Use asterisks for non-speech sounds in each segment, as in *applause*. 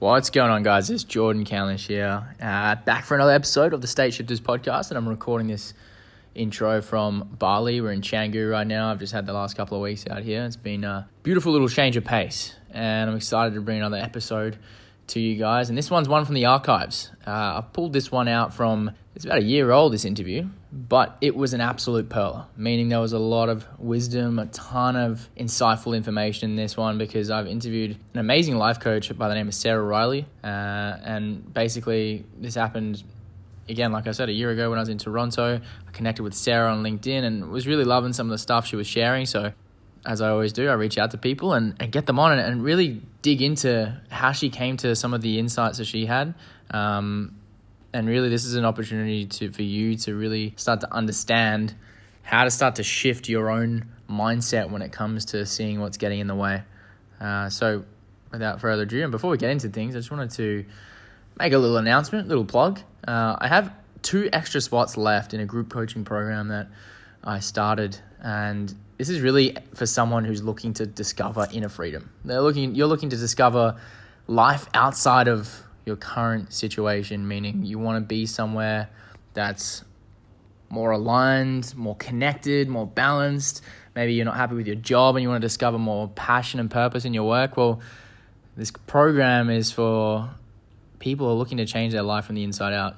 What's going on, guys? It's Jordan Calish here, uh, back for another episode of the State Shifters podcast, and I'm recording this intro from Bali. We're in Canggu right now. I've just had the last couple of weeks out here. It's been a beautiful little change of pace, and I'm excited to bring another episode to you guys. And this one's one from the archives. Uh, I've pulled this one out from, it's about a year old, this interview, but it was an absolute pearl, meaning there was a lot of wisdom, a ton of insightful information in this one because I've interviewed an amazing life coach by the name of Sarah Riley. Uh, and basically, this happened again, like I said, a year ago when I was in Toronto. I connected with Sarah on LinkedIn and was really loving some of the stuff she was sharing. So as I always do, I reach out to people and, and get them on and, and really dig into how she came to some of the insights that she had. Um, and really, this is an opportunity to for you to really start to understand how to start to shift your own mindset when it comes to seeing what's getting in the way. Uh, so, without further ado, and before we get into things, I just wanted to make a little announcement, little plug. Uh, I have two extra spots left in a group coaching program that I started, and this is really for someone who's looking to discover inner freedom. They're looking you're looking to discover life outside of your current situation, meaning you want to be somewhere that's more aligned, more connected, more balanced. Maybe you're not happy with your job and you want to discover more passion and purpose in your work. Well, this program is for people who are looking to change their life from the inside out.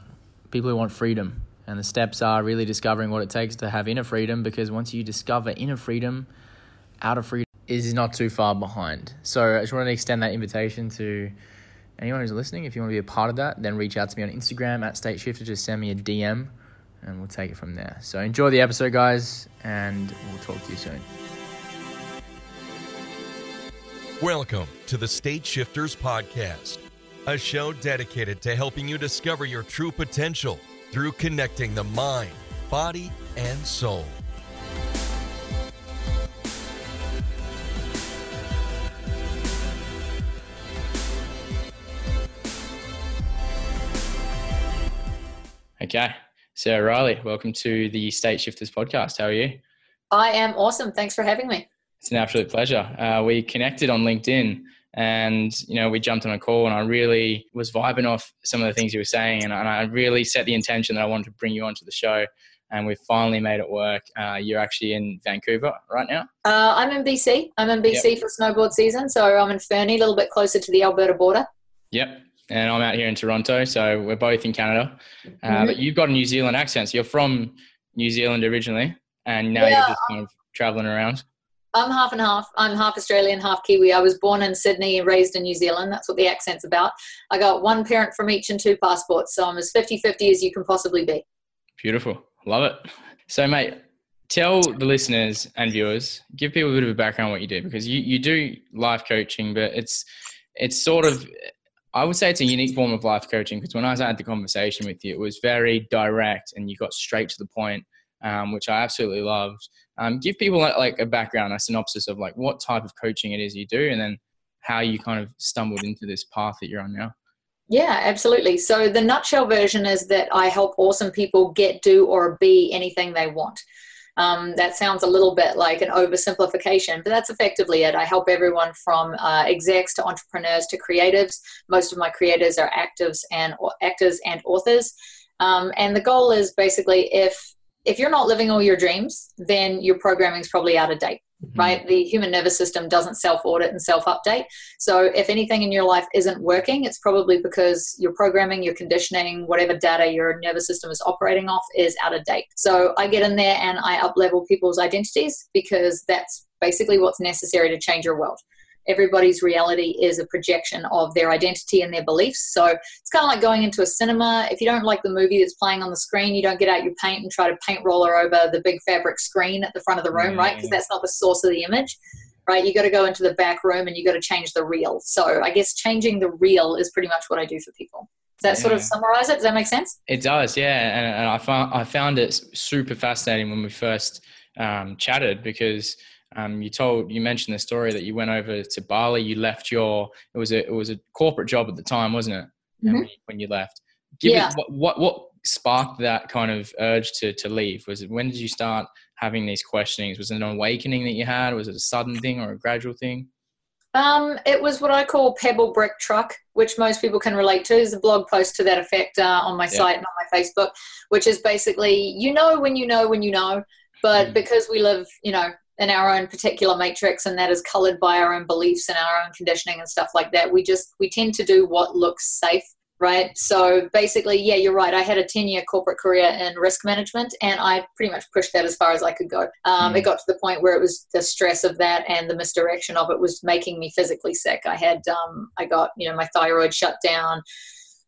People who want freedom, and the steps are really discovering what it takes to have inner freedom because once you discover inner freedom, outer freedom is not too far behind. So I just want to extend that invitation to anyone who's listening. If you want to be a part of that, then reach out to me on Instagram at State Shifter. Just send me a DM and we'll take it from there. So enjoy the episode, guys, and we'll talk to you soon. Welcome to the State Shifters Podcast, a show dedicated to helping you discover your true potential through connecting the mind, body, and soul. Okay. Sarah Riley, welcome to the State Shifters podcast. How are you? I am awesome. Thanks for having me. It's an absolute pleasure. Uh, we connected on LinkedIn and you know we jumped on a call and i really was vibing off some of the things you were saying. And, i really set the intention that i wanted to bring you onto the show. And we've finally made it work. Uh, you're actually in vancouver right now? Uh, i'm in bc i'm in bc yep. for snowboard season. So i'm in fernie a little bit closer to the alberta border. Yep. And i'm out here in toronto. So we're both in canada. Uh, mm-hmm. but you've got a new zealand accent. So you're from new zealand originally. And now yeah. you're just kind of traveling around I'm half and half. I'm half Australian, half Kiwi. I was born in Sydney and raised in New Zealand. That's what the accent's about. I got one parent from each and two passports. So I'm as 50 50 as you can possibly be. Beautiful. Love it. So, mate, tell the listeners and viewers, give people a bit of a background what you do because you, you do life coaching, but it's it's sort of I would say it's a unique form of life coaching because when I had the conversation with you, it was very direct and you got straight to the point, um, which I absolutely loved. Um, give people like a background, a synopsis of like what type of coaching it is you do, and then how you kind of stumbled into this path that you're on now. Yeah, absolutely. So the nutshell version is that I help awesome people get, do, or be anything they want. Um, that sounds a little bit like an oversimplification, but that's effectively it. I help everyone from uh, execs to entrepreneurs to creatives. Most of my creators are actives and actors and authors. Um, and the goal is basically if if you're not living all your dreams, then your programming is probably out of date, mm-hmm. right? The human nervous system doesn't self audit and self update. So if anything in your life isn't working, it's probably because your programming, your conditioning, whatever data your nervous system is operating off is out of date. So I get in there and I up level people's identities because that's basically what's necessary to change your world everybody's reality is a projection of their identity and their beliefs. So it's kind of like going into a cinema. If you don't like the movie that's playing on the screen, you don't get out your paint and try to paint roller over the big fabric screen at the front of the room, right? Because that's not the source of the image. Right, you got to go into the back room and you got to change the reel. So, I guess changing the reel is pretty much what I do for people. Does that yeah. sort of summarize it? Does that make sense? It does, yeah. And, and I found I found it super fascinating when we first um, chatted because um, you told you mentioned the story that you went over to Bali. You left your it was a it was a corporate job at the time, wasn't it? Mm-hmm. When, you, when, you, left, Give yeah. It, what, what what sparked that kind of urge to to leave? Was it when did you start having these questionings? Was it an awakening that you had? Was it a sudden thing or a gradual thing? Um, it was what I call pebble brick truck, which most people can relate to. There's a blog post to that effect uh, on my yeah. site and on my Facebook, which is basically you know when you know when you know, but mm. because we live, you know, in our own particular matrix and that is colored by our own beliefs and our own conditioning and stuff like that, we just we tend to do what looks safe right? So basically, yeah, you're right. I had a 10 year corporate career in risk management and I pretty much pushed that as far as I could go. Um, mm. It got to the point where it was the stress of that and the misdirection of it was making me physically sick. I had, um, I got, you know, my thyroid shut down.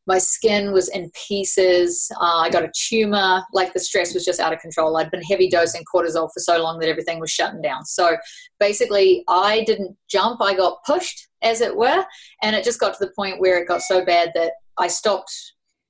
My skin was in pieces. Uh, I got a tumor. Like the stress was just out of control. I'd been heavy dosing cortisol for so long that everything was shutting down. So basically, I didn't jump, I got pushed, as it were. And it just got to the point where it got so bad that I stopped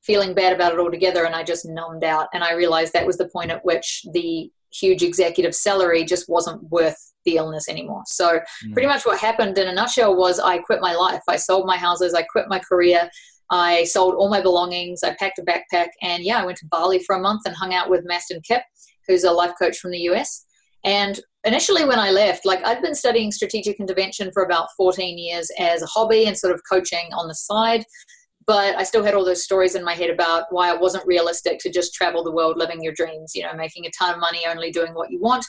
feeling bad about it altogether and I just numbed out. And I realized that was the point at which the huge executive salary just wasn't worth the illness anymore. So, mm. pretty much what happened in a nutshell was I quit my life. I sold my houses, I quit my career, I sold all my belongings, I packed a backpack, and yeah, I went to Bali for a month and hung out with Mastin Kipp, who's a life coach from the US. And initially, when I left, like I'd been studying strategic intervention for about 14 years as a hobby and sort of coaching on the side but I still had all those stories in my head about why it wasn't realistic to just travel the world living your dreams, you know, making a ton of money, only doing what you want,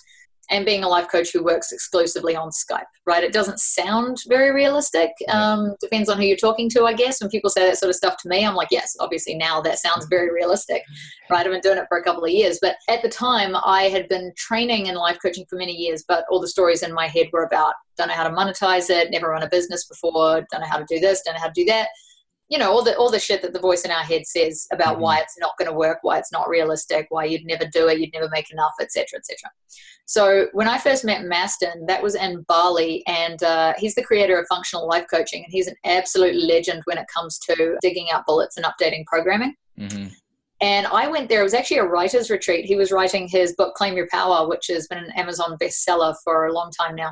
and being a life coach who works exclusively on Skype, right? It doesn't sound very realistic. Um, depends on who you're talking to, I guess. When people say that sort of stuff to me, I'm like, yes, obviously now that sounds very realistic, right? I've been doing it for a couple of years. But at the time, I had been training in life coaching for many years, but all the stories in my head were about don't know how to monetize it, never run a business before, don't know how to do this, don't know how to do that you know all the all the shit that the voice in our head says about mm-hmm. why it's not going to work why it's not realistic why you'd never do it you'd never make enough etc etc so when i first met Mastin that was in bali and uh, he's the creator of functional life coaching and he's an absolute legend when it comes to digging out bullets and updating programming mm-hmm. And I went there. It was actually a writer's retreat. He was writing his book, Claim Your Power, which has been an Amazon bestseller for a long time now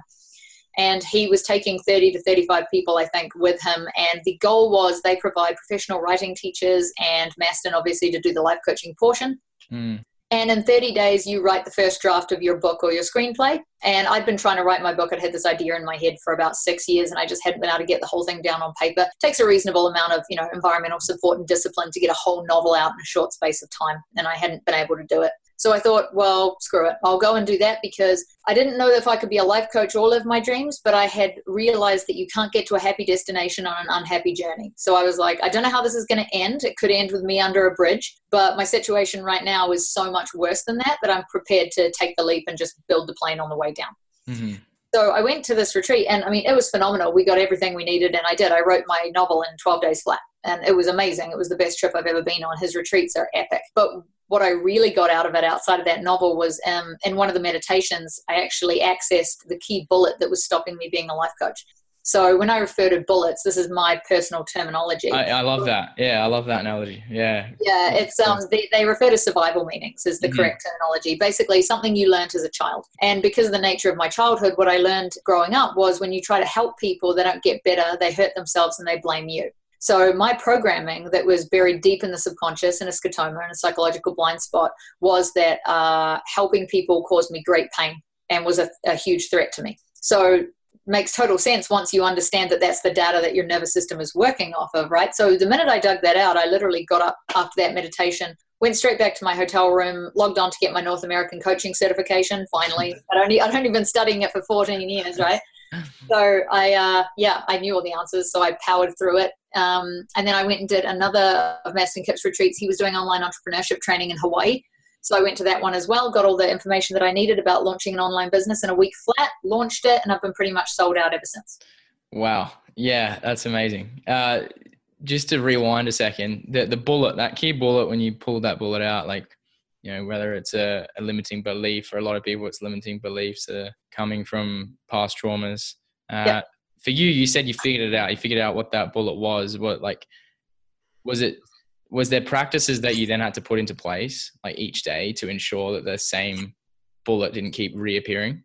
and he was taking 30 to 35 people i think with him. And the goal was they provide professional writing teachers and Mastin, obviously to do the life coaching portion. Mm. and in 30 days you write the first draft of your book or your screenplay. And i'd been trying to write my book. I'd had this idea in my head for about six years and i just hadn't been able to get the whole thing down on paper. It takes a reasonable amount of you know environmental support and discipline to get a whole novel out in a short space of time and i hadn't been able to do it so I thought, well, screw it. I'll go and do that because I didn't know if I could be a life coach all of my dreams, but I had realized that you can't get to a happy destination on an unhappy journey. So I was like, I don't know how this is going to end. It could end with me under a bridge, but my situation right now is so much worse than that that I'm prepared to take the leap and just build the plane on the way down. Mm-hmm. So I went to this retreat, and I mean, it was phenomenal. We got everything we needed, and I did. I wrote my novel in 12 days flat, and it was amazing. It was the best trip I've ever been on. His retreats are epic. But what I really got out of it outside of that novel was um, in one of the meditations, I actually accessed the key bullet that was stopping me being a life coach. So when I refer to bullets, this is my personal terminology. I, I love that. Yeah, I love that analogy. Yeah. Yeah, it's um they, they refer to survival meanings is the mm-hmm. correct terminology. Basically, something you learned as a child. And because of the nature of my childhood, what I learned growing up was when you try to help people, they don't get better, they hurt themselves, and they blame you. So my programming that was buried deep in the subconscious in a scotoma and a psychological blind spot was that uh, helping people caused me great pain and was a, a huge threat to me. So makes total sense once you understand that that's the data that your nervous system is working off of, right? So the minute I dug that out, I literally got up after that meditation, went straight back to my hotel room, logged on to get my North American coaching certification. Finally, *laughs* I'd only I'd only been studying it for 14 years, right? So I, uh, yeah, I knew all the answers, so I powered through it. Um, and then I went and did another of Mastin Kipp's retreats. He was doing online entrepreneurship training in Hawaii. So I went to that one as well, got all the information that I needed about launching an online business in a week flat, launched it, and I've been pretty much sold out ever since. Wow. Yeah, that's amazing. Uh, just to rewind a second, the, the bullet, that key bullet, when you pull that bullet out, like, you know, whether it's a, a limiting belief, for a lot of people, it's limiting beliefs uh, coming from past traumas. Uh, yep for you, you said you figured it out. You figured out what that bullet was. What like was it? Was there practices that you then had to put into place like each day to ensure that the same bullet didn't keep reappearing?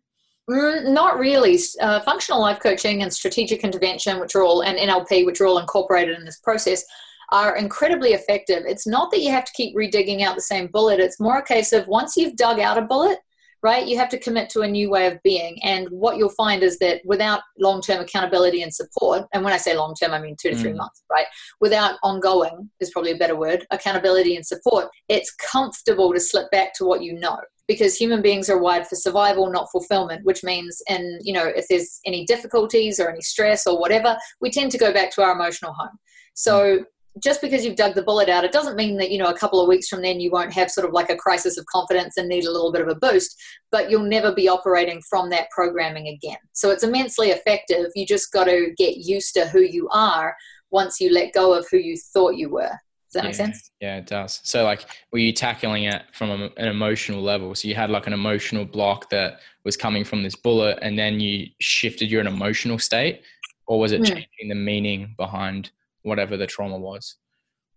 Mm, not really. Uh, functional life coaching and strategic intervention, which are all, and NLP, which are all incorporated in this process, are incredibly effective. It's not that you have to keep redigging out the same bullet. It's more a case of once you've dug out a bullet, right? You have to commit to a new way of being. And what you'll find is that without long term accountability and support, and when I say long term, I mean two to three mm. months, right? Without ongoing, is probably a better word, accountability and support, it's comfortable to slip back to what you know because human beings are wired for survival not fulfillment which means and you know if there's any difficulties or any stress or whatever we tend to go back to our emotional home so just because you've dug the bullet out, it doesn't mean that, you know, a couple of weeks from then you won't have sort of like a crisis of confidence and need a little bit of a boost, but you'll never be operating from that programming again. So it's immensely effective. You just got to get used to who you are once you let go of who you thought you were. Does that yeah, make sense? Yeah, it does. So, like, were you tackling it from a, an emotional level? So, you had like an emotional block that was coming from this bullet, and then you shifted your an emotional state, or was it mm. changing the meaning behind whatever the trauma was?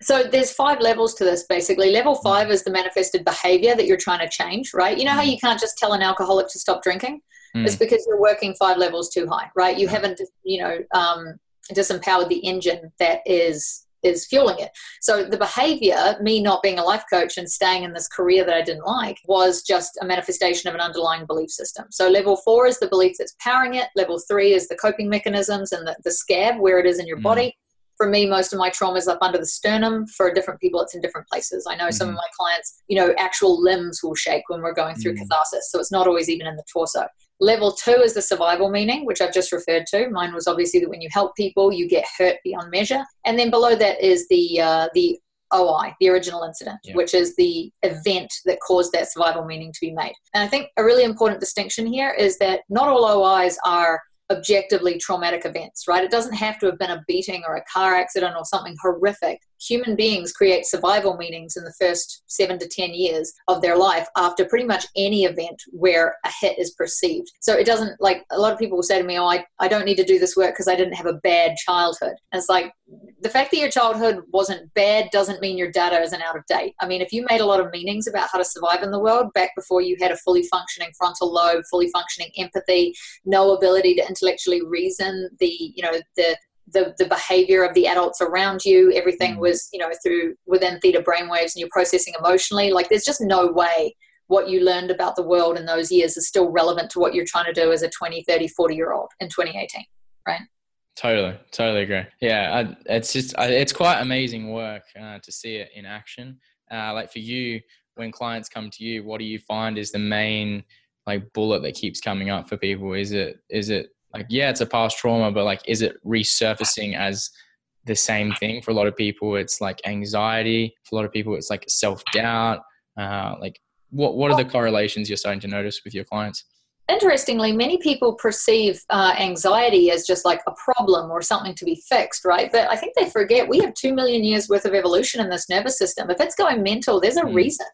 So there's five levels to this basically. Level mm. five is the manifested behavior that you're trying to change, right? You know how mm. you can't just tell an alcoholic to stop drinking? Mm. It's because you're working five levels too high, right? You haven't, you know, um, disempowered the engine that is is fueling it. So the behavior, me not being a life coach and staying in this career that I didn't like, was just a manifestation of an underlying belief system. So level four is the belief that's powering it. Level three is the coping mechanisms and the, the scab where it is in your mm. body for me, most of my trauma is up under the sternum. For different people, it's in different places. I know mm-hmm. some of mm-hmm. my clients, you know, actual limbs will shake when we're going through mm-hmm. catharsis. So it's not always even in the torso. Level two is the survival meaning, which I've just referred to. Mine was obviously that when you help people, you get hurt beyond measure. And then below that is the uh, the OI, the original incident, yeah. which is the event that caused that survival meaning to be made. And I think a really important distinction here is that not all OIs are objectively traumatic events, right? It doesn't have to have been a beating or a car accident or something horrific human beings create survival meanings in the first seven to 10 years of their life after pretty much any event where a hit is perceived. So it doesn't, like, a lot of people will say to me, Oh, I, I don't need to do this work because I didn't have a bad childhood. And it's like, the fact that your childhood wasn't bad doesn't mean your data isn't out of date. I mean, if you made a lot of meanings about how to survive in the world back before you had a fully functioning frontal lobe, fully functioning empathy, no ability to intellectually reason the, you know, the the, the behavior of the adults around you. Everything mm. was you know through within theta brainwaves and you're processing emotionally. Like there's just no way what you learned about the world in those years is still relevant to what you're trying to do as a 20 30 40 year old in 2018 right? Totally totally agree. Yeah I, it's just I, it's quite amazing work uh, to see it in action. Uh, like for you when clients come to you what do you find is the main like bullet that keeps coming up for people? Is it is it like yeah it's a past trauma but like is it resurfacing as the same thing? For a lot of people it's like anxiety. For a lot of people it's like self-doubt. Uh, like what what are the correlations you're starting to notice with your clients? Interestingly many people perceive uh, anxiety as just like a problem or something to be fixed right? But i think they forget we have two million years worth of evolution in this nervous system. If it's going mental there's a mm. reason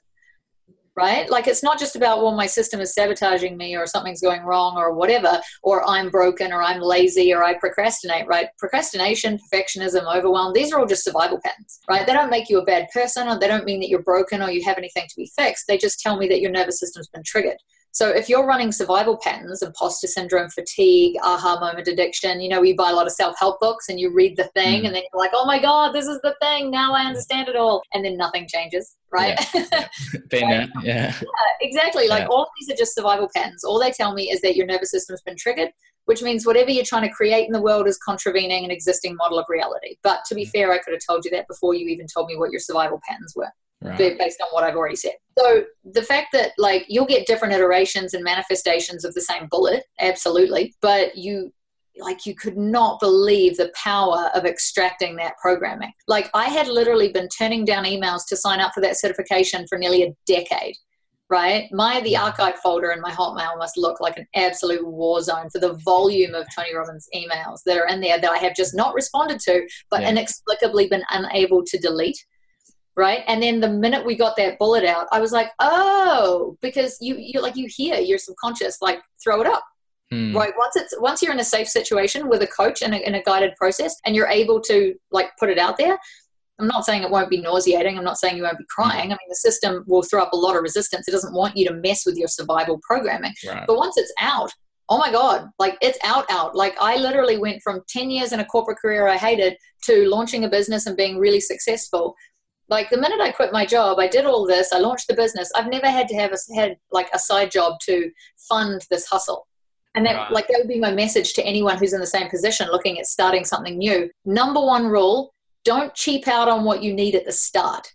right? Like it's not just about, well, my system is sabotaging me or something's going wrong or whatever, or I'm broken or I'm lazy or I procrastinate, right? Procrastination, perfectionism, overwhelm, these are all just survival patterns, right? They don't make you a bad person or they don't mean that you're broken or you have anything to be fixed. They just tell me that your nervous system's been triggered. So if you're running survival patterns, imposter syndrome, fatigue, aha moment addiction, you know, you buy a lot of self-help books and you read the thing mm. and then you're like, oh my God, this is the thing. Now I understand it all. And then nothing changes, right? Yeah, *laughs* yeah. *laughs* yeah. yeah. exactly. Like all of these are just survival patterns. All they tell me is that your nervous system's been triggered, which means whatever you're trying to create in the world is contravening an existing model of reality. But to be mm. fair, I could have told you that before you even told me what your survival patterns were right. based on what I've already said. So the fact that like you'll get different iterations and manifestations of the same bullet, absolutely, but you like you could not believe the power of extracting that programming. Like I had literally been turning down emails to sign up for that certification for nearly a decade. Right? My the archive folder in my Hotmail must look like an absolute war zone for the volume of Tony Robbins emails that are in there that I have just not responded to, but yeah. inexplicably been unable to delete right? And then the minute we got that bullet out i was like oh because you you like you hear your subconscious like throw it up. Hmm. right? Once it's once you're in a safe situation with a coach and a, in a guided process and you're able to like put it out there i'm not saying it won't be nauseating. I'm not saying you won't be hmm. crying. I mean the system will throw up a lot of resistance. It doesn't want you to mess with your survival programming. Right. but once it's out oh my god like it's out out. Like i literally went from 10 years in a corporate career i hated to launching a business and being really successful Like the minute I quit my job, I did all this, I launched the business. I've never had to have a, had like a side job to fund this hustle. And that, right. like, that would be my message to anyone who's in the same position looking at starting something new. Number one rule don't cheap out on what you need at the start,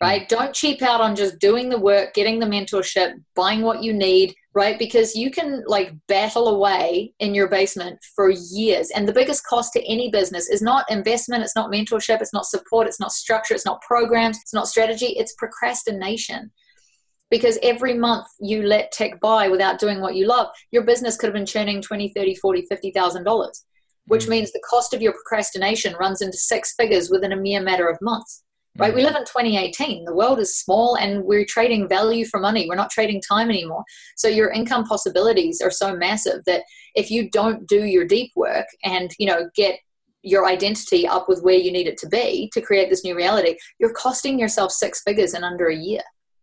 right? Don't cheap out on just doing the work, getting the mentorship, buying what you need, right? Because you can like battle away in your basement for years. And the biggest cost to any business is not investment, it's not mentorship, it's not support, it's not structure, it's not programs, it's not strategy, it's procrastination because every month you let tech buy without doing what you love your business could have been churning 20 30 40 50 thousand dollars which mm. means the cost of your procrastination runs into six figures within a mere matter of months right we live in 2018 the world is small and we're trading value for money we're not trading time anymore so your income possibilities are so massive that if you don't do your deep work and you know get your identity up with where you need it to be to create this new reality you're costing yourself six figures in under a year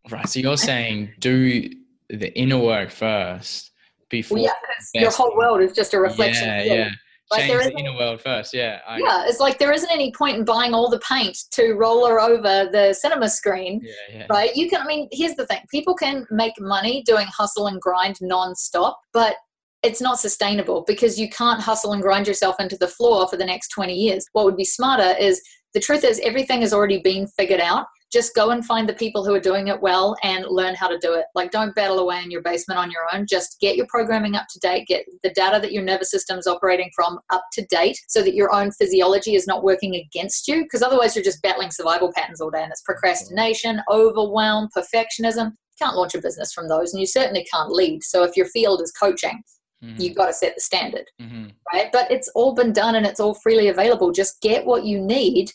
Right. So you're saying do the inner work first before. Well, yeah, your whole world is just a reflection. Yeah, yeah. Like Change the inner world first. Yeah. I, yeah. It's like there isn't any point in buying all the paint to roller over the cinema screen. Yeah, yeah. Right. You can. I mean, here's the thing: people can make money doing hustle and grind nonstop, but it's not sustainable because you can't hustle and grind yourself into the floor for the next 20 years. What would be smarter is the truth is everything has already been figured out just go and find the people who are doing it well and learn how to do it. Like, don't battle away in your basement on your own. Just get your programming up to date, get the data that your nervous system is operating from up to date so that your own physiology is not working against you. Because otherwise, you're just battling survival patterns all day and it's procrastination, overwhelm, perfectionism. You can't launch a business from those, and you certainly can't lead. So, if your field is coaching, Mm-hmm. you've got to set the standard mm-hmm. right but it's all been done and it's all freely available just get what you need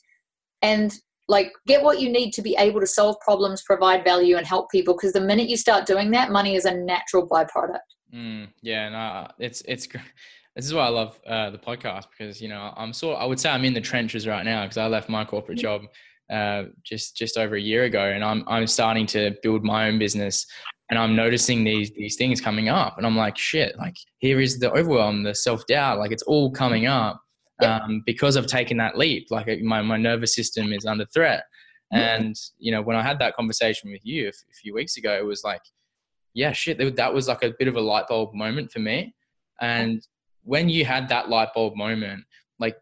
and like get what you need to be able to solve problems provide value and help people because the minute you start doing that money is a natural byproduct mm, yeah no it's it's this is why i love uh, the podcast because you know i'm sort i would say i'm in the trenches right now because i left my corporate mm-hmm. job uh, just just over a year ago and i'm i'm starting to build my own business and i'm noticing these these things coming up and i'm like shit like here is the overwhelm the self-doubt like it's all coming up um, because I've taken that leap. Like uh, my, my nervous system is under threat. And, you know, when I had that conversation with you a, f- a few weeks ago, it was like, yeah, shit, that was like a bit of a light bulb moment for me. And when you had that light bulb moment, like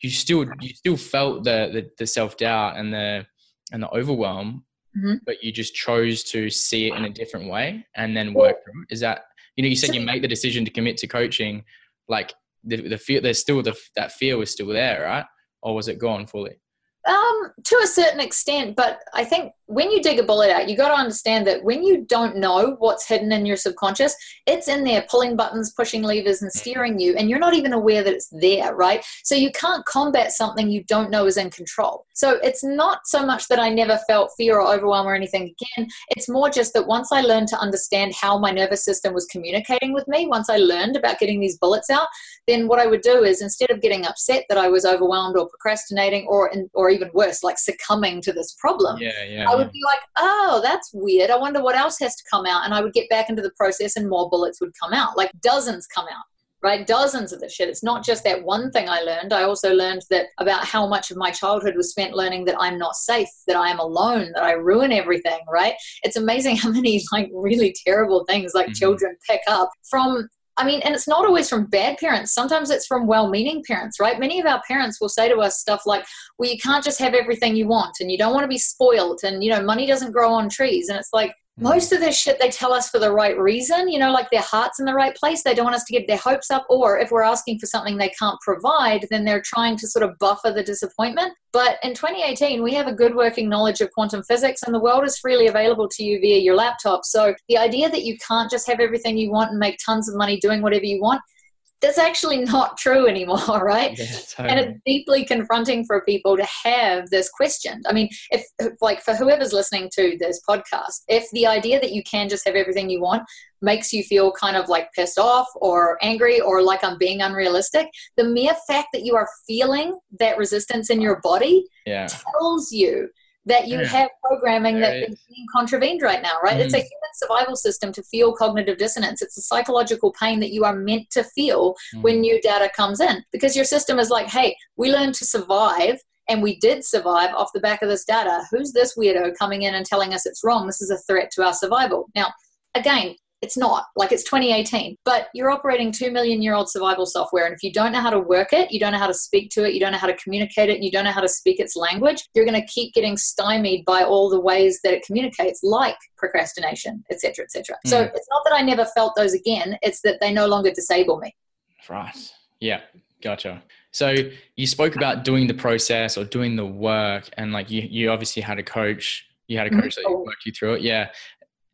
you still, you still felt the, the, the self doubt and the, and the overwhelm, mm-hmm. but you just chose to see it in a different way and then work through it. Is that, you know, you said you make the decision to commit to coaching. Like, the, the fear there's still the that fear was still there right? Or was it gone fully um, to a certain extent, but I think when you dig a bullet out, you got to understand that when you don't know what's hidden in your subconscious, it's in there pulling buttons, pushing levers, and steering you, and you're not even aware that it's there, right? So you can't combat something you don't know is in control. So it's not so much that I never felt fear or overwhelm or anything again. It's more just that once I learned to understand how my nervous system was communicating with me, once I learned about getting these bullets out, then what I would do is instead of getting upset that I was overwhelmed or procrastinating or or even worse, like succumbing to this problem, yeah, yeah, I would yeah. be like, oh, that's weird. I wonder what else has to come out, and I would get back into the process, and more bullets would come out, like dozens come out right? Dozens of the shit. It's not just that one thing I learned. I also learned that about how much of my childhood was spent learning that I'm not safe, that I am alone, that I ruin everything, right? It's amazing how *laughs* many like really terrible things like mm-hmm. children pick up from I mean, and it's not always from bad parents. Sometimes it's from well meaning parents, right? Many of our parents will say to us stuff like, well, you can't just have everything you want and you don't want to be spoiled and, you know, money doesn't grow on trees. And it's like. Mm. most of this shit they tell us for the right reason you know like their heart's in the right place. They don't want us to get their hopes up or if we're asking for something they can't provide then they're trying to sort of buffer the disappointment. But in 2018 we have a good working knowledge of quantum physics and the world is freely available to you via your laptop. So the idea that you can't just have everything you want and make tons of money doing whatever you want that's actually not true anymore, *laughs* right? Yeah, totally. And it's deeply confronting for people to have this question. I mean, if, like, for whoever's listening to this podcast, if the idea that you can just have everything you want makes you feel kind of like pissed off or angry or like I'm being unrealistic, the mere fact that you are feeling that resistance in your body yeah. tells you that you yeah. have programming that is being contravened right now, right? Mm. It's a mm. human survival system to feel cognitive dissonance. It's a psychological pain that you are meant to feel mm. when new data comes in because your system is like, hey, we learned to survive and we did survive off the back of this data. Who's this weirdo coming in and telling us it's wrong? This is a threat to our survival. Now, again, it's not like it's 2018, but you're operating 2 million year old survival software. And if you don't know how to work it, you don't know how to speak to it, you don't know how to communicate it, and you don't know how to speak its language, you're going to keep getting stymied by all the ways that it communicates, like procrastination, etc., etc. Mm. So it's not that I never felt those again, it's that they no longer disable me. Right. Yeah. Gotcha. So you spoke about doing the process or doing the work, and like you, you obviously had a coach. You had a coach that worked you through it. Yeah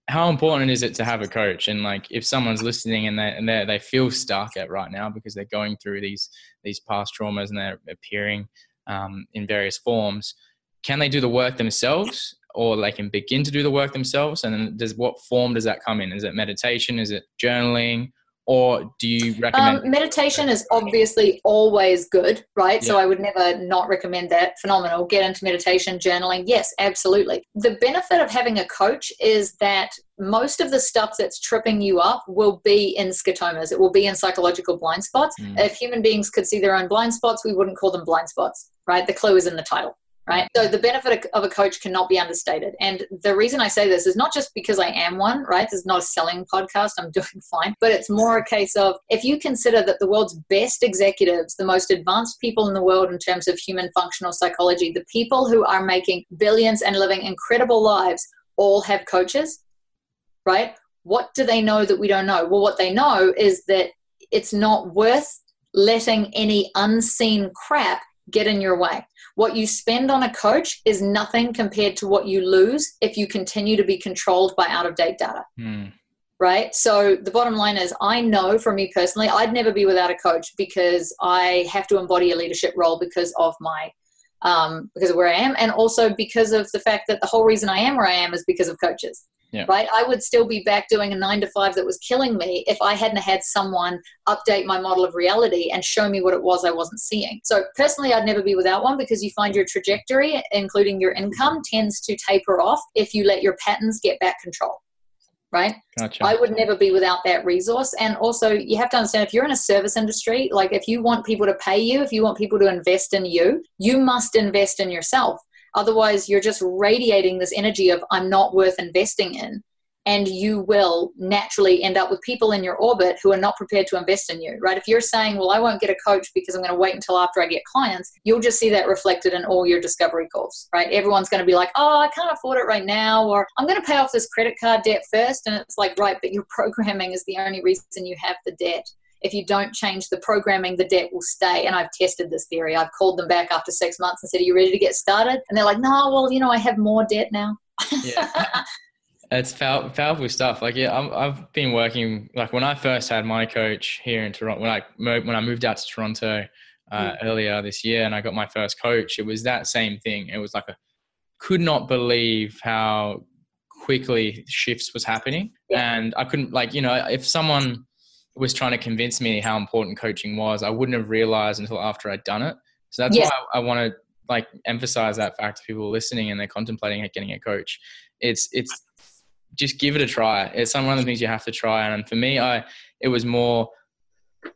how important is it to have a coach? And like if someone's listening and they and they they feel stuck at right now because they're going through these these past traumas and they're appearing um, in various forms can they do the work themselves? Or they can begin to do the work themselves? And then does what form does that come in? Is it meditation? Is it journaling or do you recommend um, meditation is obviously always good right? Yeah. so i would never not recommend that. Phenomenal. Get into meditation journaling. Yes absolutely. The benefit of having a coach is that most of the stuff that's tripping you up will be in scotomas. It will be in psychological blind spots. Mm. if human beings could see their own blind spots we wouldn't call them blind spots right? The clue is in the title right? So the benefit of a coach cannot be understated. And the reason I say this is not just because I am one, right? This is not a selling podcast. I'm *laughs* doing fine. But it's more a case of if you consider that the world's best executives, the most advanced people in the world in terms of human functional psychology, the people who are making billions and living incredible lives all have coaches, right? What do they know that we don't know? Well, what they know is that it's not worth letting any unseen crap get in your way. What you spend on a coach is nothing compared to what you lose if you continue to be controlled by out of date data. Mm. Right? So the bottom line is I know for me personally, I'd never be without a coach because I have to embody a leadership role because of my um, because of where I am, and also because of the fact that the whole reason I am where I am is because of coaches. Yeah. Right? I would still be back doing a nine to five that was killing me if I hadn't had someone update my model of reality and show me what it was I wasn't seeing. So, personally, I'd never be without one because you find your trajectory, including your income, tends to taper off if you let your patterns get back control. Right? Gotcha. I would never be without that resource. And also, you have to understand if you're in a service industry, like if you want people to pay you, if you want people to invest in you, you must invest in yourself Otherwise, you're just radiating this energy of, I'm not worth investing in. And you will naturally end up with people in your orbit who are not prepared to invest in you, right? If you're saying, well, I won't get a coach because I'm going to wait until after I get clients, you'll just see that reflected in all your discovery calls, right? Everyone's going to be like, oh, I can't afford it right now, or I'm going to pay off this credit card debt first. And it's like, right, but your *laughs* programming is the only reason you have the debt if you don't change the programming, the debt will stay. And I've tested this theory. I've called them back after six months and said, Are you ready to get started? And they're like, No, well, you know, I have more debt now. yeah. *laughs* It's powerful stuff. Like, yeah, i have been working. Like when I first had my coach here in Toronto, when I when I moved out to Toronto uh, mm. earlier this year, and I got my first coach, it was that same thing. It was like a could not believe how quickly shifts was happening, yeah. and I couldn't like you know if someone was trying to convince me how important coaching was, I wouldn't have realized until after I'd done it. So that's yeah. why I, I want to like emphasize that fact to people listening and they're contemplating getting a coach. It's it's just give it a try. It's one of the things you have to try. And for me, I it was more.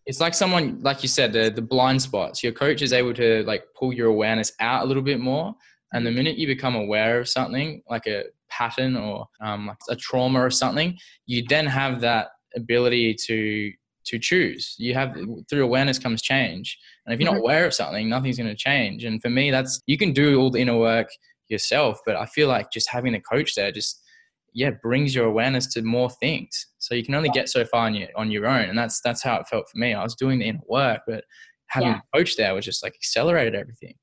It's like someone, like you said, the the blind spots. Your coach is able to like pull your awareness out a little bit more. And the minute you become aware of something, like a pattern or um, like a trauma or something, you then have that ability to to choose. You have through awareness comes change, and if you're not mm-hmm. aware of something, nothing's going to change. And for me, that's you can do all the inner work yourself, but I feel like just having a coach there just yeah brings your awareness to more things. So you can only get so far on your on your own, and that's that's how it felt for me. I was doing the inner work, but having yeah. a coach there was just like accelerated everything.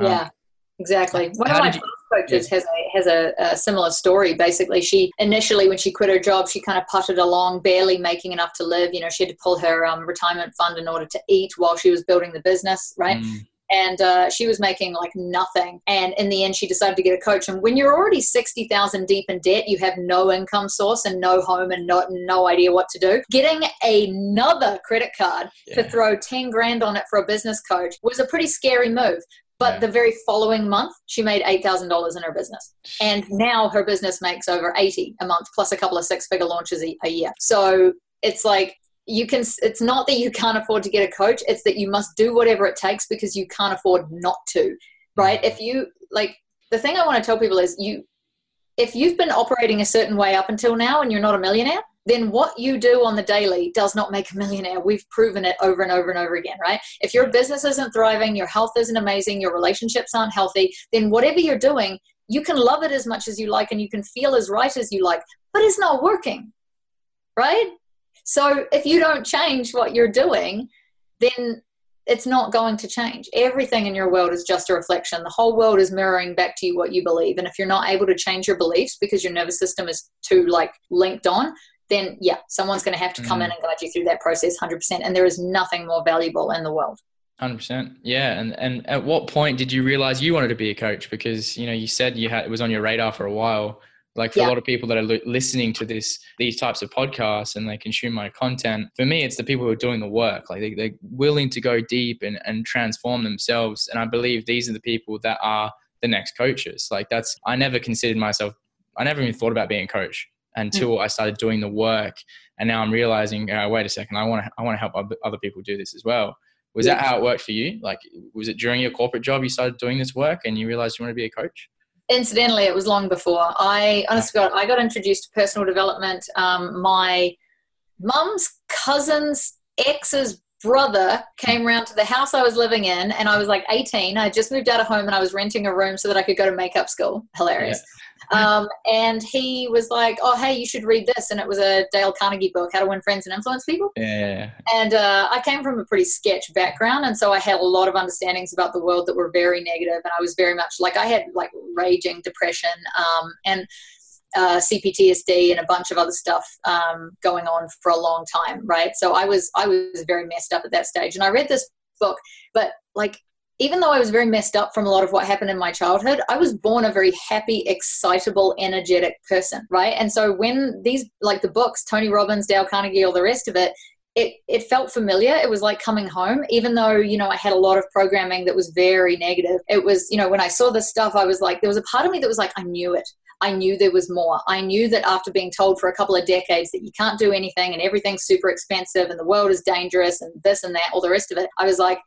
Yeah. Um, Exactly. One of my coaches has a has a, a, similar story. Basically, she initially when she quit her job, she kind of putted along, barely making enough to live. You know, she had to pull her um, retirement fund in order to eat while she was building the business, right? Mm. And uh, she was making like nothing. And in the end, she decided to get a coach. And when you're already sixty thousand deep in debt, you have no income source and no home and no no idea what to do. Getting another credit card yeah. to throw ten grand on it for a business coach was a pretty scary move. But the very following month, she made eight thousand dollars in her business, and now her business makes over eighty a month, plus a couple of six-figure launches a, a year. So it's like you can. It's not that you can't afford to get a coach; it's that you must do whatever it takes because you can't afford not to. right? If you like, the thing I want to tell people is you, if you've been operating a certain way up until now and you're not a millionaire, then what you do on the daily does not make a millionaire. We've proven it over and over and over again, right? If your business isn't thriving, your health isn't amazing, your relationships aren't healthy, then whatever you're doing, you can love it as much as you like and you can feel as right as you like, but it's not working, right? So if you don't change what you're doing, then it's not going to change. Everything in your world is just a reflection. The whole world is mirroring back to you what you believe. And if you're not able to change your beliefs because your nervous system is too like linked on, then yeah, someone's going to have to come mm. in and guide you through that process 100%. And there is nothing more valuable in the world. Hundred percent, yeah. And and at what point did you realize you wanted to be a coach? Because you know you said you had it was on your radar for a while. Like for yeah. a lot of people that are listening to this these types of podcasts and they consume my content, for me it's the people who are doing the work. Like they, they're willing to go deep and and transform themselves. And I believe these are the people that are the next coaches. Like that's I never considered myself. I never even thought about being a coach until mm. I started doing the work. And now I'm realizing, uh, wait a second, I want to I want to help other people do this as well. Was yeah. that how it worked for you? Like, was it during your corporate job you started doing this work and you realized you want to be a coach? Incidentally, it was long before. I honestly got I got introduced to personal development. Um, my mum's cousin's ex's brother came around to the house I was living in, and I was like 18. I just moved out of home and I was renting a room so that I could go to makeup school. Hilarious. Yeah. *laughs* Um, and he was like, "Oh, hey, you should read this." And it was a Dale Carnegie book, How to Win Friends and Influence People. Yeah. And uh, I came from a pretty sketch background, and so I had a lot of understandings about the world that were very negative, and I was very much like I had like raging depression um, and. Uh, CPTSD and a bunch of other stuff um, going on for a long time, right? So I was I was very messed up at that stage, and I read this book, but like even though I was very messed up from a lot of what happened in my childhood, I was born a very happy, excitable, energetic person, right? And so when these, like the books, Tony Robbins, Dale Carnegie, all the rest of it, it, it felt familiar. It was like coming home, even though, you know, I had a lot of programming that was very negative. It was, you know, when I saw this stuff, I was like, there was a part of me that was like, I knew it. I knew there was more. I knew that after being told for a couple of decades that you can't do anything and everything's super expensive and the world is dangerous and this and that, all the rest of it, I was like,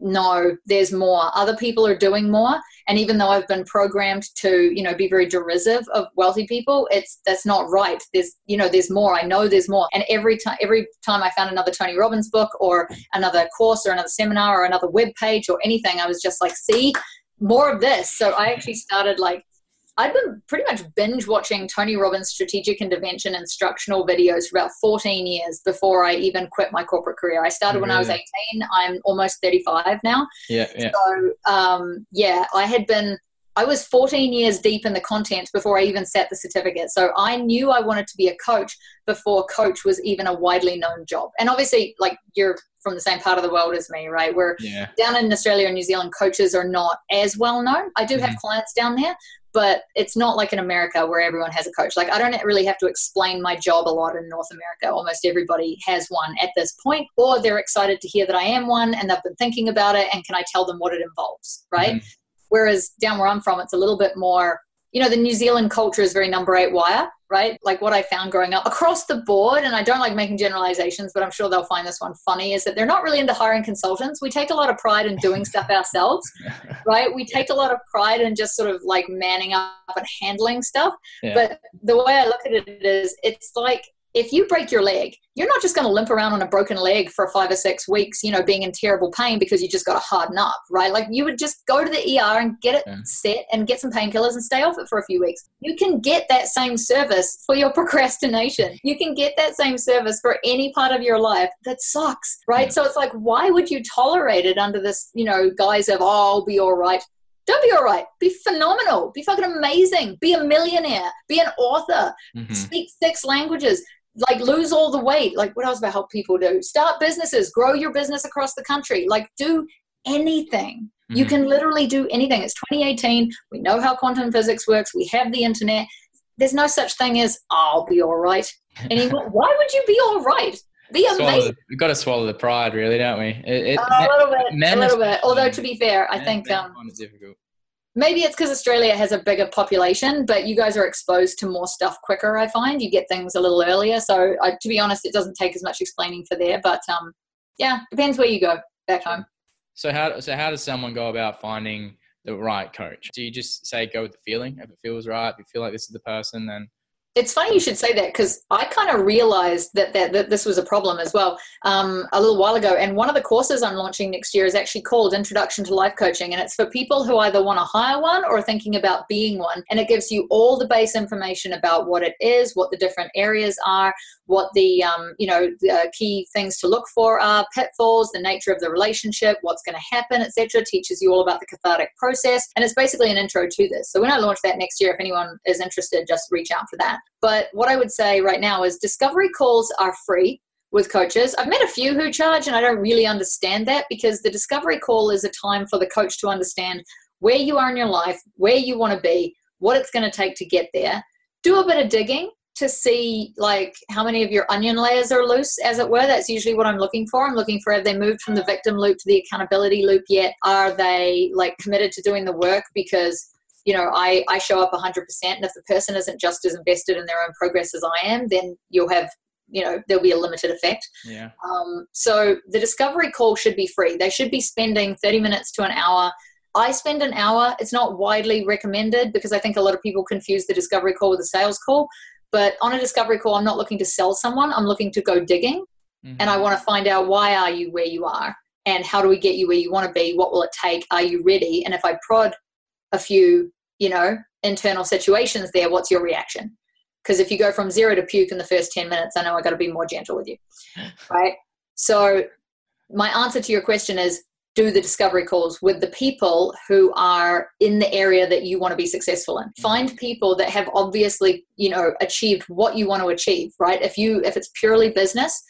no there's more. Other people are doing more. And even though i've been programmed to you know be very derisive of wealthy people it's that's not right. There's you know there's more. I know there's more. And every time every time i found another tony robbins book or another course or another seminar or another web page or anything i was just like see more of this. So i actually started like I'd been pretty much binge watching Tony Robbins strategic intervention instructional videos for about 14 years before I even quit my corporate career. I started when I was 18. I'm almost 35 now. Yeah, yeah. So, um, yeah, I had been, I was 14 years deep in the content before I even set the certificate. So I knew I wanted to be a coach before coach was even a widely known job. And obviously, like you're from the same part of the world as me, right? Where yeah. down in Australia and New Zealand, coaches are not as well known. I do mm-hmm. have clients down there, but it's not like in America where everyone has a coach. Like I don't really have to explain my job a lot in North America. Almost everybody has one at this point, or they're excited to hear that I am one and they've been thinking about it and can I tell them what it involves, right? Mm-hmm. Whereas down where I'm from, it's a little bit more, you know, the New Zealand culture is very number eight wire right? Like what I found growing up across the board, and I don't like making generalizations, but I'm sure they'll find this one funny, is that they're not really into hiring consultants. We take a lot of pride in doing stuff *laughs* ourselves, right? We take a lot of pride in just sort of like manning up and handling stuff. Yeah. But the way I look at it is, it's like if you break your leg, you're not just going to limp around on a broken leg for five or six weeks, you know, being in terrible pain because you just got to harden up, right? Like you would just go to the ER and get it yeah. set and get some painkillers and stay off it for a few weeks. You can get that same service for your *laughs* procrastination. You can get that same service for any part of your life that sucks, right? Yeah. So it's like, why would you tolerate it under this, you know, guise of, oh, I'll be all right? Don't be all right. Be phenomenal. Be fucking amazing. Be a millionaire. Be an author. Mm-hmm. Speak six languages like lose all the weight. Like what else about help people do? Start businesses. Grow your business across the country. Like do anything. Mm-hmm. you can literally do anything. It's 2018 we know how quantum physics works. We have the internet. There's no such thing as i'll be all right anymore. *laughs* Why would you be all right? Be amazing. We've got to swallow the pride, really, don't we? It, it, a little bit, a little bit. Although to be fair, I think um, difficult maybe it's because Australia has a bigger population, but you guys are exposed to more stuff quicker. I find you get things a little earlier. So I, to be honest, it doesn't take as much explaining for there. But um, yeah, depends where you go back home. So how so how does someone go about finding the right coach? Do you just say go with the feeling? If it feels right, if you feel like this is the person, then it's funny you should say that because I kind of realized that, that, that this was a problem as well um, a little while ago. And one of the courses I'm launching next year is actually called Introduction to Life Coaching. And it's for people who either want to hire one or are thinking about being one. And it gives you all the base information about what it is, what the different areas are, what the um, you know the key things to look for are, pitfalls, the nature of the relationship, what's going to happen, etc. Teaches you all about the cathartic process. And it's basically an intro to this. So when I launch that next year, if anyone is interested, just reach out for that. But what I would say right now is discovery calls are free with coaches. I've met a few who charge, and I don't really understand that because the discovery call is a time for the coach to understand where you are in your life, where you want to be, what it's going to take to get there. Do a bit of digging to see like how many of your onion layers are loose as it were that's usually what i'm looking for i'm looking for have they moved from the victim loop to the accountability loop yet are they like committed to doing the work because you know, I, I show up 100%. And if the person isn't just as invested in their own progress as I am, then you'll have, you know, there'll be a limited effect. Yeah. Um, so the discovery call should be free. They should be spending 30 minutes to an hour. I spend an hour. It's not widely recommended because I think a lot of people confuse the discovery call with a sales call. But on a discovery call, I'm not looking to sell someone. I'm looking to go digging. Mm-hmm. And I want to find out why are you where you are? And how do we get you where you want to be? What will it take? Are you ready? And if I prod a few you know, internal situations there, what's your reaction? Because if you go from zero to puke in the first 10 minutes, I know I got to be more gentle with you. *laughs* Right. So, my answer to your question is do the discovery calls with the people who are in the area that you want to be successful in mm-hmm. find people that have obviously you know achieved what you want to achieve right if you if it's purely business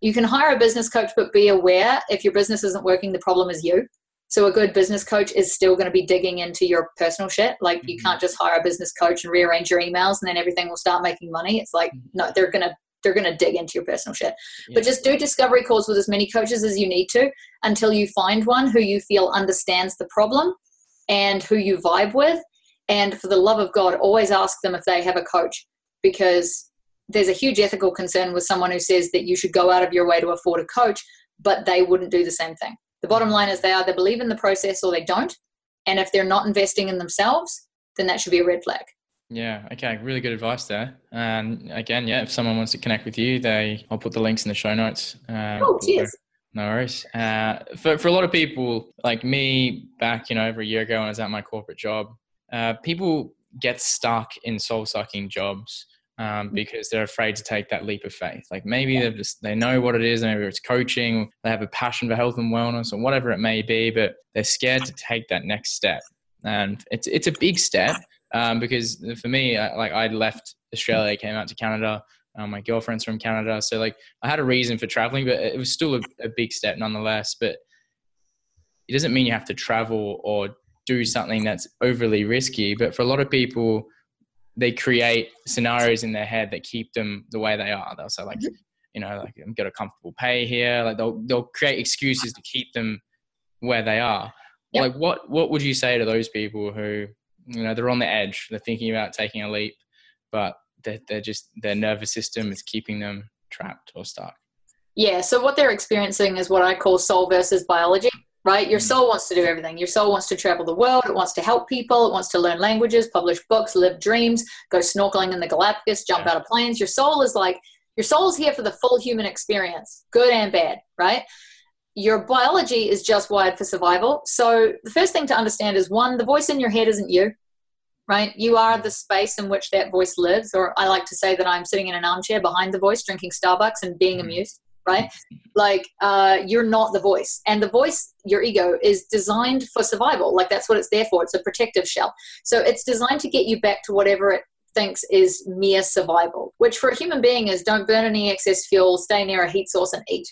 you can hire a business coach but be aware if your business isn't working the problem is you so a good business coach is still going to be digging into your personal shit. Like you mm-hmm. can't just hire a business coach and rearrange your emails and then everything will start making money. It's like mm-hmm. no, they're gonna they're gonna dig into your personal shit. Yeah. But just do discovery calls with as many coaches as you need to until you find one who you feel understands the problem and who you vibe with. And for the love of God, always ask them if they have a coach because there's a huge ethical concern with someone who says that you should go out of your way to afford a coach, but they wouldn't do the same thing. The bottom line is they either believe in the process or they don't. And if they're not investing in themselves, then that should be a red flag. Yeah. Okay. Really good advice there. And again, yeah, if someone wants to connect with you, they I'll put the links in the show notes. Um, oh, cheers. No worries. Uh, for for a lot of people like me, back you know over a year ago when I was at my corporate job, uh, people get stuck in soul sucking jobs um, mm. because they're afraid to take that leap of faith. Like maybe yeah. they just they know what it is, and maybe it's coaching, they have a passion for health and wellness, or whatever it may be, but they're scared to take that next step. And it's it's a big step um, because for me, I, like I left Australia, came out to Canada. Um, my girlfriend's from Canada, so like I had a reason for traveling, but it was still a, a big step nonetheless. But it doesn't mean you have to travel or do something that's overly risky. But for a lot of people, they create scenarios in their head that keep them the way they are. They'll say like, mm-hmm. you know, like I'm get a comfortable pay here. Like they'll they'll create excuses to keep them where they are. Yep. Like what what would you say to those people who you know they're on the edge, they're thinking about taking a leap, but they're, they're just their nervous system is keeping them trapped or stuck. Yeah. So what they're experiencing is what I call soul versus biology right? Your soul wants to do everything. Your soul wants to travel the world. It wants to help people. It wants to learn languages, publish books, live dreams, go snorkeling in the Galapagos, jump out of planes. Your soul is like, your soul is here for the full human experience, good and bad, right? Your biology is just wired for survival. So the first thing to understand is one, the voice in your head isn't you, right? You are the space in which that voice lives. Or I like to say that I'm sitting in an armchair behind the voice, drinking Starbucks and being mm. amused right? Like uh, you're not the voice, and the voice, your ego, is designed for survival. Like that's what it's there for. It's a protective shell. So it's designed to get you back to whatever it thinks is mere survival, which for a human being is don't burn any excess fuel, stay near a heat source, and eat.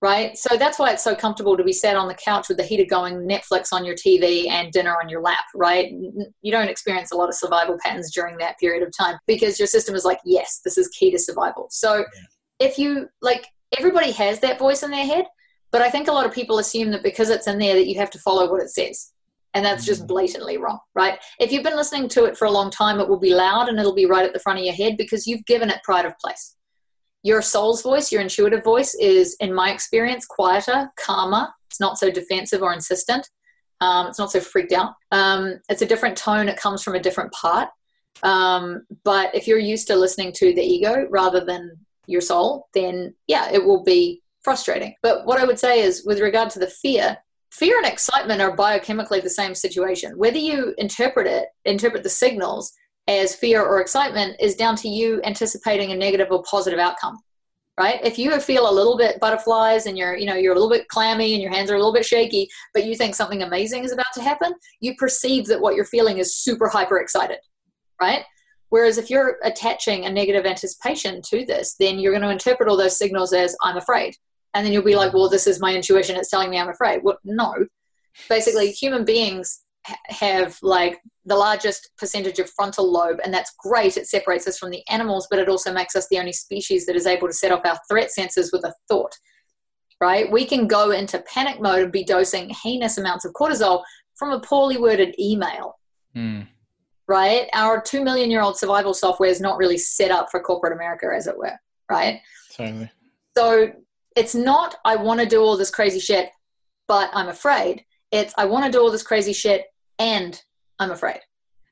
Right? So that's why it's so comfortable to be sat on the couch with the heater going, Netflix on your TV, and dinner on your lap, right? You don't experience a lot of survival patterns during that period of time because your system is like, yes, this is key to survival. So yeah. if you like, everybody has that voice in their head, but I think a lot of people assume that because it's in there that you have to follow what it says. And that's just mm. blatantly wrong, right? If you've been listening to it for a long time, it will be loud and it'll be right at the front of your head because you've given it pride of place. Your soul's voice, your intuitive voice, is, in my experience, quieter, calmer. It's not so defensive or insistent. Um, it's not so freaked out. Um, it's a different tone. It comes from a different part. Um, but if you're used to listening to the ego rather than your soul, then yeah, it will be frustrating. But what I would say is, with regard to the fear, fear and excitement are biochemically the same situation. Whether you interpret it, interpret the signals as fear or excitement, is down to you anticipating a negative or positive outcome. Right? If you feel a little bit butterflies and you're, you know, you're a little bit clammy and your hands are a little bit shaky, but you think something amazing is about to happen, you perceive that what you're feeling is super hyper excited right? Whereas if you're attaching a negative anticipation to this, then you're going to interpret all those signals as I'm afraid. And then you'll be like, well, this is my intuition. It's telling me I'm afraid. Well, no. Basically, human beings have like the largest percentage of frontal lobe, and that's great. It separates us from the animals, but it also makes us the only species that is able to set off our threat sensors with a thought, right? We can go into panic mode and be dosing heinous amounts of cortisol from a poorly worded email. Mm right? Our two million year old survival software is not really set up for corporate America, as it were, right? Totally. So it's not, I want to do all this crazy shit, but I'm afraid. It's, I want to do all this crazy shit and I'm afraid.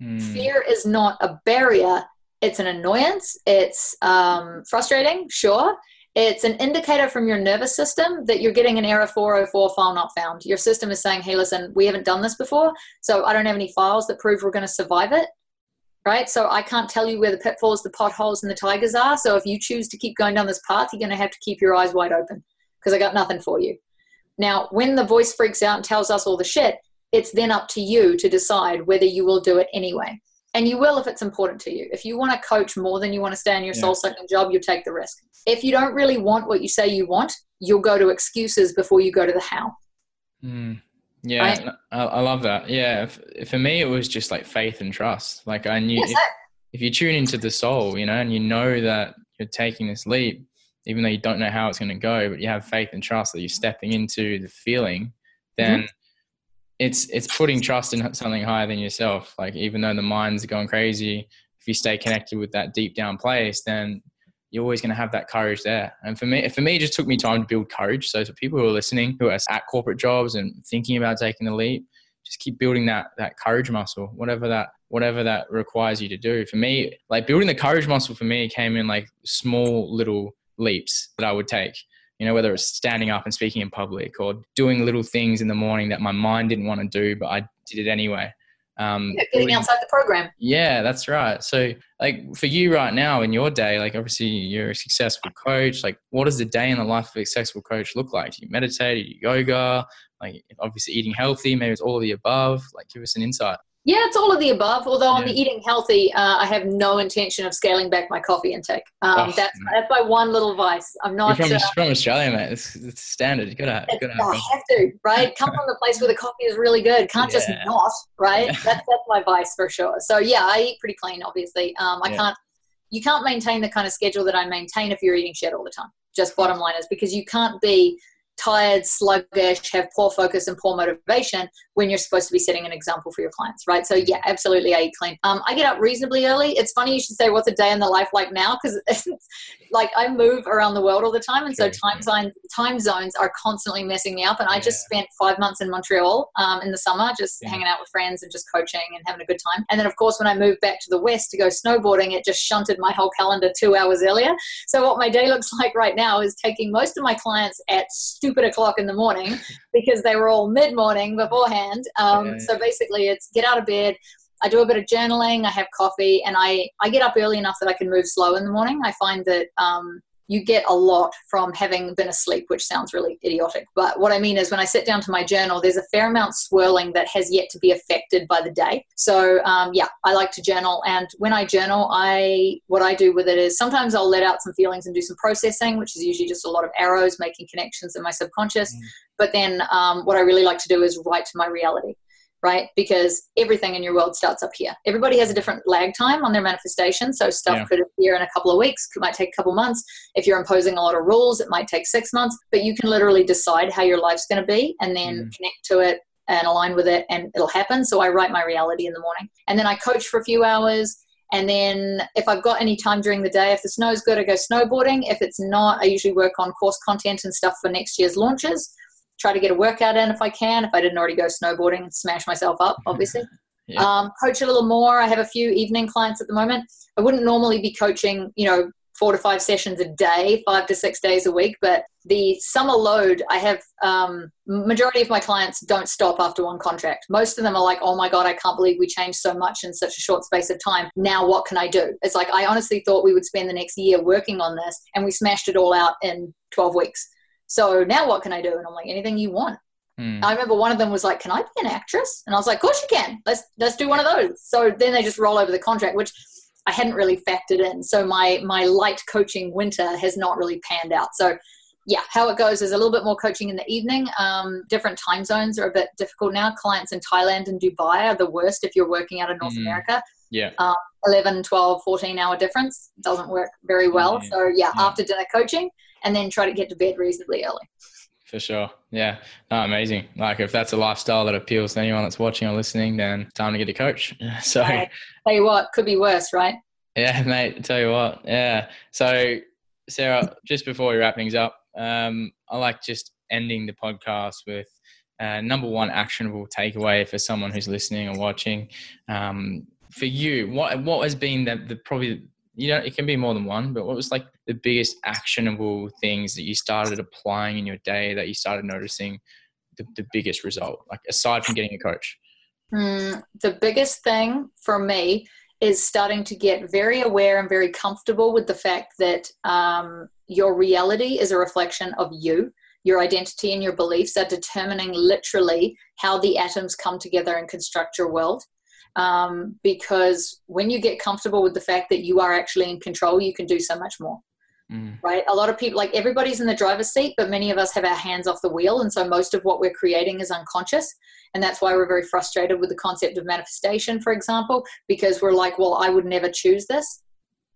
Mm. Fear is not a barrier, it's an annoyance. It's um, frustrating, sure. It's an indicator from your nervous system that you're getting an error 404 file not found. Your system is saying, hey, listen, we haven't done this before, so I don't have any files that prove we're going to survive it. Right? So I can't tell you where the pitfalls, the potholes, and the tigers are. So if you choose to keep going down this path, you're going to have to keep your eyes wide open because I got nothing for you. Now, when the voice freaks out and tells us all the shit, it's then up to you to decide whether you will do it anyway and you will if it's important to you. If you want to coach more than you want to stay in your yeah. soul sucking job, you take the risk. If you don't really want what you say you want, you'll go to excuses before you go to the how. Mm. Yeah, right? I, I, love that. Yeah, for me, it was just like faith and trust. Like I knew if, if you tune into the soul, you know, and you know that you're taking this leap, even though you don't know how it's going to go, but you have faith and trust that you're stepping into the feeling, then. Mm-hmm it's it's putting trust in something higher than yourself. Like even though the mind's going crazy, if you stay connected with that deep down place, then you're always going to have that courage there. And for me, for me, it just took me time to build courage. So for people who are listening, who are at corporate jobs and thinking about taking the leap, just keep building that that courage muscle, whatever that whatever that requires you to do. For me, like building the courage muscle for me came in like small little leaps that I would take you know, whether it's standing up and speaking in public or doing little things in the morning that my mind didn't want to do, but I did it anyway. Um, yeah, getting outside the program. Yeah, that's right. So, like for you right now in your day, like obviously you're a successful coach. Like, what does the day in the life of a successful coach look like? Do you meditate? Do you yoga? Like, obviously eating healthy. Maybe it's all of the above. Like, give us an insight. Yeah, it's all of the above. Although yeah. on the eating healthy, uh, I have no intention of scaling back my coffee intake. Um, oh, that's that's my one little vice. I'm not You're from, uh, from Australia, mate. It's, it's standard. You gotta, you gotta have, have to, right? Come from the place where the coffee is really good. Can't yeah. just not, right? Yeah. That's that's my vice for sure. So yeah, I eat pretty clean. Obviously, um, I can't. You can't maintain the kind of schedule that I maintain if you're eating shit all the time. Just bottom line is because you can't be tired, sluggish, have poor focus and poor motivation when you're supposed to be setting an example for your clients, right? So yeah, absolutely, I eat clean. Um, I get up reasonably early. It's funny you should say what's a day in the life like now because *laughs* like I move around the world all the time, and so time zone time zones are constantly messing me up. And I just spent five months in Montreal um, in the summer, just yeah. hanging out with friends and just coaching and having a good time. And then of course when I moved back to the west to go snowboarding, it just shunted my whole calendar two hours earlier. So what my day looks *laughs* like right now is taking most of my clients at stupid o'clock in the morning *laughs* because they were all mid morning beforehand. Um, yeah. So basically, it's get out of bed. I do a bit of journaling. I have coffee, and I I get up early enough that I can move slow in the morning. I find that um, you get a lot from having been asleep, which sounds really idiotic. But what I mean is, when I sit down to my journal, there's a fair amount swirling that has yet to be affected by the day. So um, yeah, I like to journal, and when I journal, I what I do with it is sometimes I'll let out some feelings and do some processing, which is usually just a lot of arrows making connections in my subconscious. Mm. But then um, what I really like to do is write to my reality right? Because everything in your world starts up here. Everybody has a different lag time on their manifestation. So stuff yeah. could appear in a couple of weeks, it might take a couple months. If you're imposing a lot of rules, it might take six months, but you can literally decide how your life's going to be and then mm. connect to it and align with it and it'll happen. So I write my reality in the morning and then I coach for a few hours. And then if I've got any time during the day, if the snow's good, I go snowboarding. If it's not, I usually work on course content and stuff for next year's launches try to get a workout in if I can. If I didn't already go snowboarding and smash myself up, obviously. yeah. um, coach a little more. I have a few evening clients at the moment. I wouldn't normally be coaching, you know, four to five sessions a day, five to six days a week. But the summer load, I have um, majority of my clients don't stop after one contract. Most of them are like, "Oh my god, I can't believe we changed so much in such a short space of time. Now what can I do?" It's like I honestly thought we would spend the next year working on this, and we smashed it all out in twelve weeks. So now what can I do? And I'm like, anything you want. Mm. I remember one of them was like, "Can I be an actress?" And I was like, "Of course you can. Let's let's do one of those." So then they just roll over the contract, which I hadn't really factored in. So my my light coaching winter has not really panned out. So yeah, how it goes is a little bit more coaching in the evening. Um, different time zones are a bit difficult now. Clients in Thailand and Dubai are the worst if you're working out of North mm. America. Yeah. Um, 11, 12, 14 hour difference doesn't work very well. So yeah, yeah, after dinner coaching and then try to get to bed reasonably early. For sure. Yeah. No, amazing. Like if that's a lifestyle that appeals to anyone that's watching or listening, then time to get a coach. *laughs* So tell you what, could be worse, right? Yeah, *laughs* mate. Tell you what. Yeah. So Sarah, just before we wrap things up, um, I like just ending the podcast with uh, number one actionable takeaway for someone who's listening or watching. Um, for you, what what has been the, the probably you know it can be more than one, but what was like the biggest actionable things that you started applying in your day that you started noticing the, the biggest result, like aside from getting a coach? Mm, the biggest thing for me is starting to get very aware and very comfortable with the fact that um, your reality is a reflection of you. Your identity and your beliefs are determining literally how the atoms come together and construct your world. Um, because when you get comfortable with the fact that you are actually in control, you can do so much more. Mm. Right? A lot of people, like everybody's in the driver's seat, but many of us have our hands off the wheel. And so most of what we're creating is unconscious. And that's why we're very frustrated with the concept of manifestation, for example, because we're like, well, I would never choose this.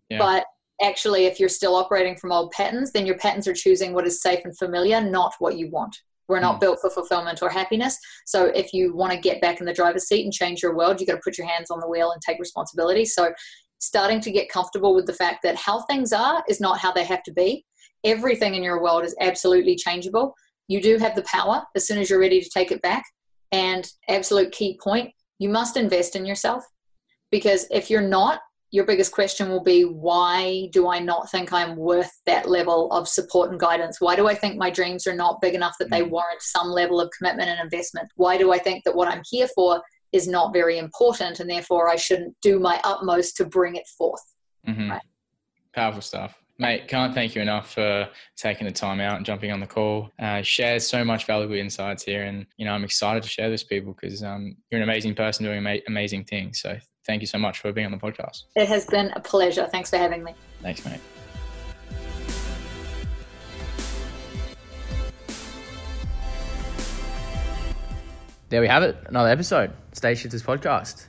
Yeah. But actually, if you're still operating from old patterns, then your patterns are choosing what is safe and familiar, not what you want. We're not mm. built for fulfillment or happiness. So if you want to get back in the driver's seat and change your world, you got to put your hands on the wheel and take responsibility. So starting to get comfortable with the fact that how things are is not how they have to be. Everything in your world is absolutely changeable. You do have the power as soon as you're ready to take it back. And absolute key point, you must invest in yourself because if you're not, your biggest question will be why do I not think I'm worth that level of support and guidance? Why do I think my dreams are not big enough that they mm. warrant some level of commitment and investment? Why do I think that what I'm here for is not very important and therefore I shouldn't do my utmost to bring it forth? Mm-hmm. Right? Powerful stuff. Mate, can't thank you enough for taking the time out and jumping on the call. Uh, share so much valuable insights here, and you know I'm excited to share this with people because um, you're an amazing person doing ama- amazing things. So thank you so much for being on the podcast. It has been a pleasure. Thanks for having me. Thanks, mate. There we have it. Another episode, State Shifters podcast.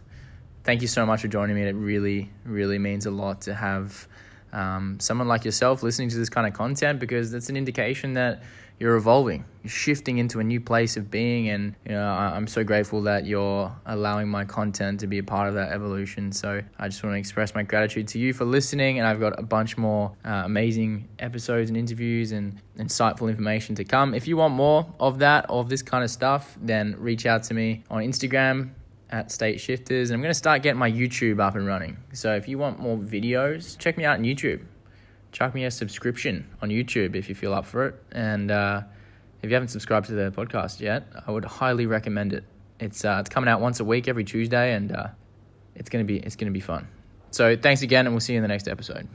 Thank you so much for joining me. It really, really means a lot to have um, someone like yourself listening to this kind of content because that's an indication that you're evolving, you're shifting into a new place of being, and you know I'm so grateful that you're allowing my content to be a part of that evolution. So I just want to express my gratitude to you for listening, and I've got a bunch more uh, amazing episodes and interviews and insightful information to come. If you want more of that, of this kind of stuff, then reach out to me on Instagram at State Shifters. And I'm going to start getting my YouTube up and running. So if you want more videos, check me out on YouTube. Chuck me a subscription on YouTube if you feel up for it. And uh, if you haven't subscribed to the podcast yet, I would highly recommend it. It's uh, it's coming out once a week every Tuesday, and uh, it's gonna be it's gonna be fun. So thanks again, and we'll see you in the next episode.